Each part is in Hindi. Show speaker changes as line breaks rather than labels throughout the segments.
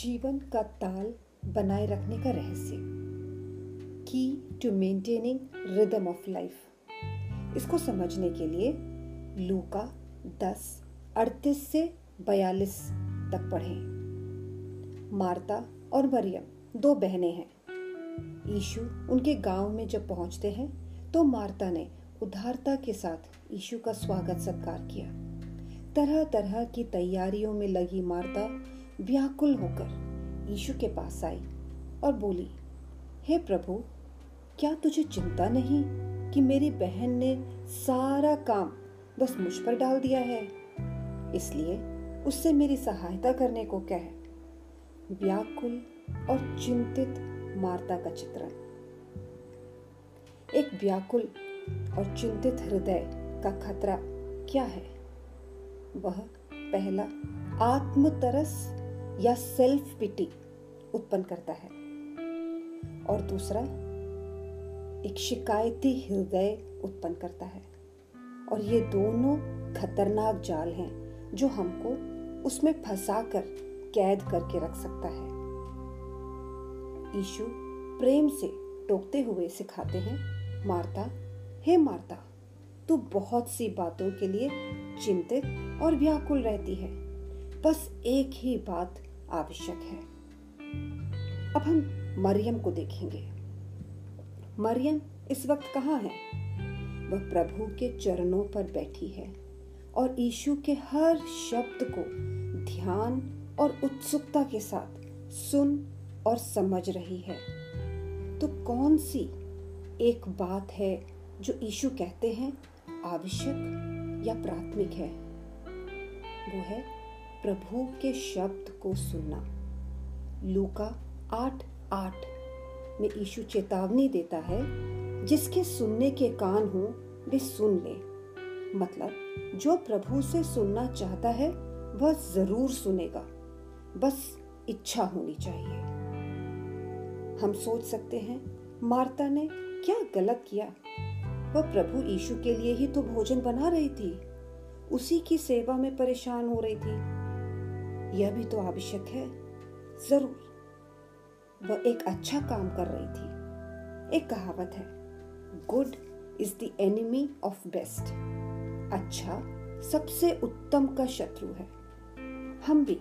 जीवन का ताल बनाए रखने का रहस्य। Key to maintaining rhythm of life इसको समझने के लिए लूका दस अड़तीस से बयालीस तक पढ़ें। मार्ता और मरियम, दो बहनें हैं। यीशु उनके गाँव में जब पहुँचते हैं तो मार्ता ने उदारता के साथ यीशु का स्वागत सत्कार किया। तरह तरह की तैयारियों में लगी मार्ता व्याकुल होकर यीशु के पास आई और बोली, हे प्रभु, क्या तुझे चिंता नहीं कि मेरी बहन ने सारा काम बस मुझ पर डाल दिया है? इसलिए उससे मेरी सहायता करने को कह। व्याकुल और चिंतित मार्ता का चित्रण। एक व्याकुल और चिंतित हृदय का खतरा क्या है? वह पहला आत्मतरस या सेल्फ पिटी उत्पन्न करता है। और दूसरा, एक शिकायती हृदय उत्पन्न करता है। और ये दोनों खतरनाक जाल हैं जो हमको उसमें फंसाकर कैद करके रख सकता है। ईशु प्रेम से टोकते हुए सिखाते हैं, मारता, हे मारता, तू बहुत सी बातों के लिए चिंतित और व्याकुल रहती है। बस एक ही बात आवश्यक है। अब हम मरियम को देखेंगे। मरियम इस वक्त कहाँ है? वह प्रभु के चरणों पर बैठी है और यीशु के हर शब्द को ध्यान और उत्सुकता के साथ सुन और समझ रही है। तो कौन सी एक बात है जो यीशु कहते हैं आवश्यक या प्राथमिक है? वो है प्रभु के शब्द को सुनना। लूका आठ आठ में यीशु चेतावनी देता है, जिसके सुनने के कान हो, वे सुन ले। मतलब जो प्रभु से सुनना चाहता है, वह ज़रूर सुनेगा। बस इच्छा होनी चाहिए। हम सोच सकते हैं, मार्ता ने क्या गलत किया? वह प्रभु यीशु के लिए ही तो भोजन बना रही थी। उसी की सेवा में परेशान हो रही थी। यह भी तो आवश्यक है। ज़रूर। वह एक अच्छा काम कर रही थी। एक कहावत है, good is the enemy of best. अच्छा सबसे उत्तम का शत्रु है। हम भी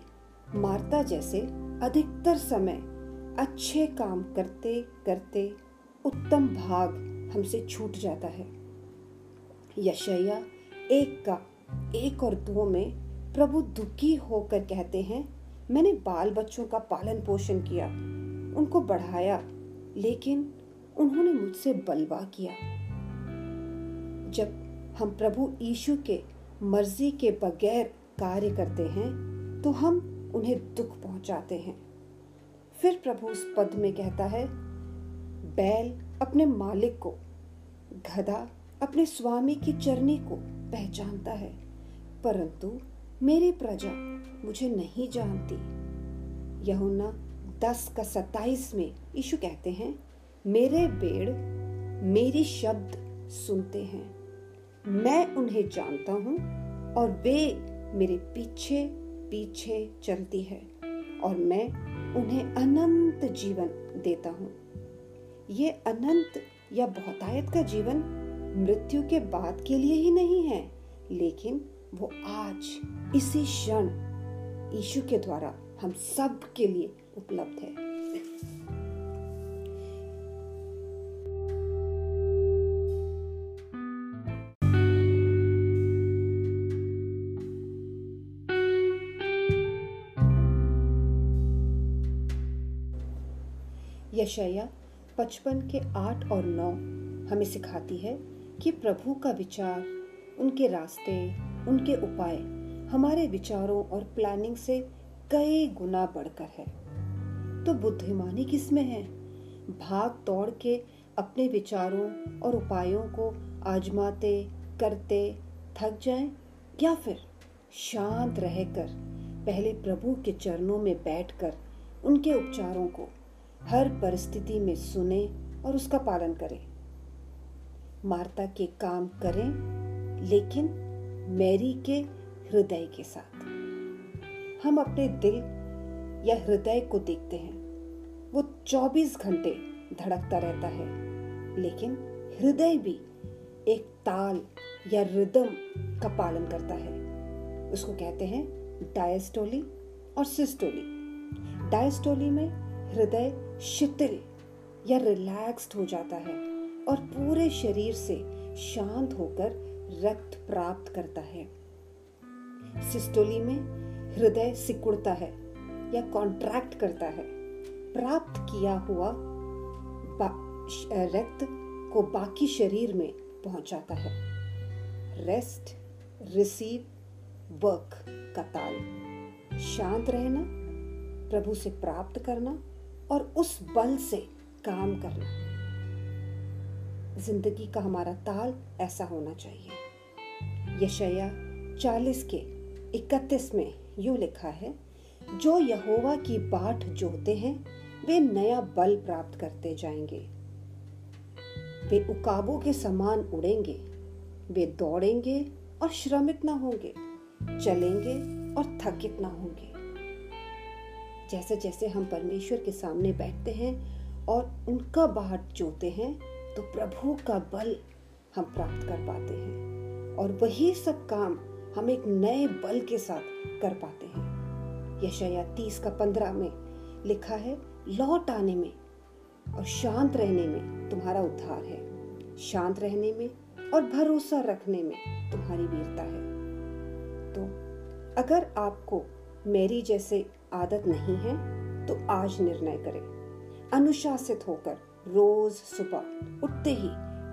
मार्ता जैसे अधिकतर समय अच्छे काम करते करते उत्तम भाग हमसे छूट जाता है। यशया एक का एक और दो में प्रभु दुखी होकर कहते हैं, मैंने बाल बच्चों का पालन पोषण किया, उनको बढ़ाया, लेकिन उन्होंने मुझसे बलवा किया। जब हम प्रभु यीशु के मर्ज़ी के बगैर कार्य करते हैं तो हम उन्हें दुख पहुंचाते हैं। फिर प्रभु उस पद में कहता है, बैल अपने मालिक को, गधा अपने स्वामी की चरनी को पहचानता है, परंतु मेरी प्रजा मुझे नहीं जानती। यहुना दस का सत्ताईस में यीशु कहते हैं, मेरे बेड़ मेरी शब्द सुनते हैं। मैं उन्हें जानता हूँ और वे मेरे पीछे पीछे चलती है और मैं उन्हें अनंत जीवन देता हूँ। ये अनंत या बहुतायत का जीवन मृत्यु के बाद के लिए ही नहीं है, लेकिन वो आज इसी क्षण यीशु के द्वारा हम सब के लिए उपलब्ध है। यशया पचपन के आठ और नौ हमें सिखाती है कि प्रभु का विचार उनके रास्ते उनके उपाय हमारे विचारों और प्लानिंग से कई गुना बढ़कर है। तो बुद्धिमानी किसमें है? भाग तोड़ के अपने विचारों और उपायों को आजमाते, करते थक जाएँ या फिर शांत रहकर पहले प्रभु के चरणों में बैठकर उनके उपचारों को हर परिस्थिति में सुने और उसका पालन करें। मार्ता के काम करें, लेकिन मैरी के हृदय के साथ। हम अपने दिल या हृदय को देखते हैं। वो 24 घंटे धड़कता रहता है। लेकिन हृदय भी एक ताल या रिदम का पालन करता है। उसको कहते हैं डायस्टोली और सिस्टोली डायस्टोली में हृदय शिथिल या रिलैक्स्ड हो जाता है और पूरे शरीर से शांत होकर रक्त प्राप्त करता है। सिस्टोली में हृदय सिकुड़ता है या कॉन्ट्रैक्ट करता है। प्राप्त किया हुआ रक्त को बाकी शरीर में पहुंचाता है। रेस्ट रिसीव वर्क का ताल। शांत रहना, प्रभु से प्राप्त करना और उस बल से काम करना। ज़िंदगी का हमारा ताल ऐसा होना चाहिए। यशया चालीस के इकतीस में यू लिखा है, जो यहोवा की बाट जोते हैं, वे नया बल प्राप्त करते जाएँगे। वे उकाबों के समान उड़ेंगे, वे दौड़ेंगे और श्रमित ना होंगे, चलेंगे और थकित ना होंगे। जैसे जैसे हम परमेश्वर के सामने बैठते हैं और उनका बाट जोते हैं तो प्रभु का बल हम प्राप्त कर पाते हैं। और वही सब काम हम एक नए बल के साथ कर पाते हैं। यशया तीस का पंद्रह में लिखा है, लौट आने में और शांत रहने में तुम्हारा उद्धार है। शांत रहने में और भरोसा रखने में तुम्हारी वीरता है। तो अगर आपको मेरी जैसे आदत नहीं है तो आज निर्णय करें। अनुशासित होकर रोज सुबह उठते ही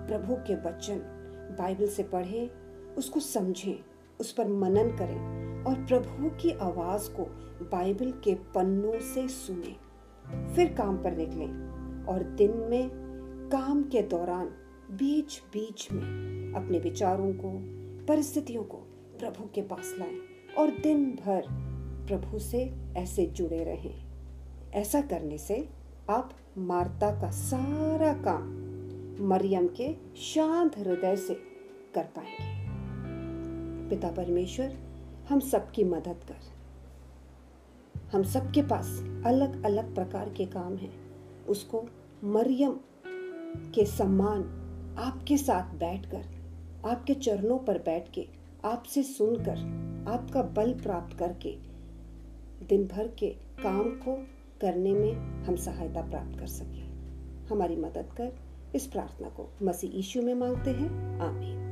प्रभु के वचन बाइबल से पढ़ें उसको समझें, उस पर मनन करें और प्रभु की आवाज़ को बाइबल के पन्नों से सुने। फिर काम पर निकलें और दिन में, काम के दौरान बीच बीच में अपने विचारों को, परिस्थितियों को प्रभु के पास लाएँ और दिन भर प्रभु से ऐसे जुड़े रहें। ऐसा करने से आप मार्ता का सारा काम मरियम के शांत हृदय से कर पाएँगे। पिता परमेश्वर, हम सबकी मदद कर। हम सबके पास अलग अलग प्रकार के काम हैं। उसको मरियम के सम्मान आपके साथ बैठकर, आपके चरणों पर बैठ के आपसे सुनकर, आपका बल प्राप्त करके दिन भर के काम को करने में हम सहायता प्राप्त कर सके। हमारी मदद कर इस प्रार्थना को मसीह यीशु में मांगते हैं। आमीन।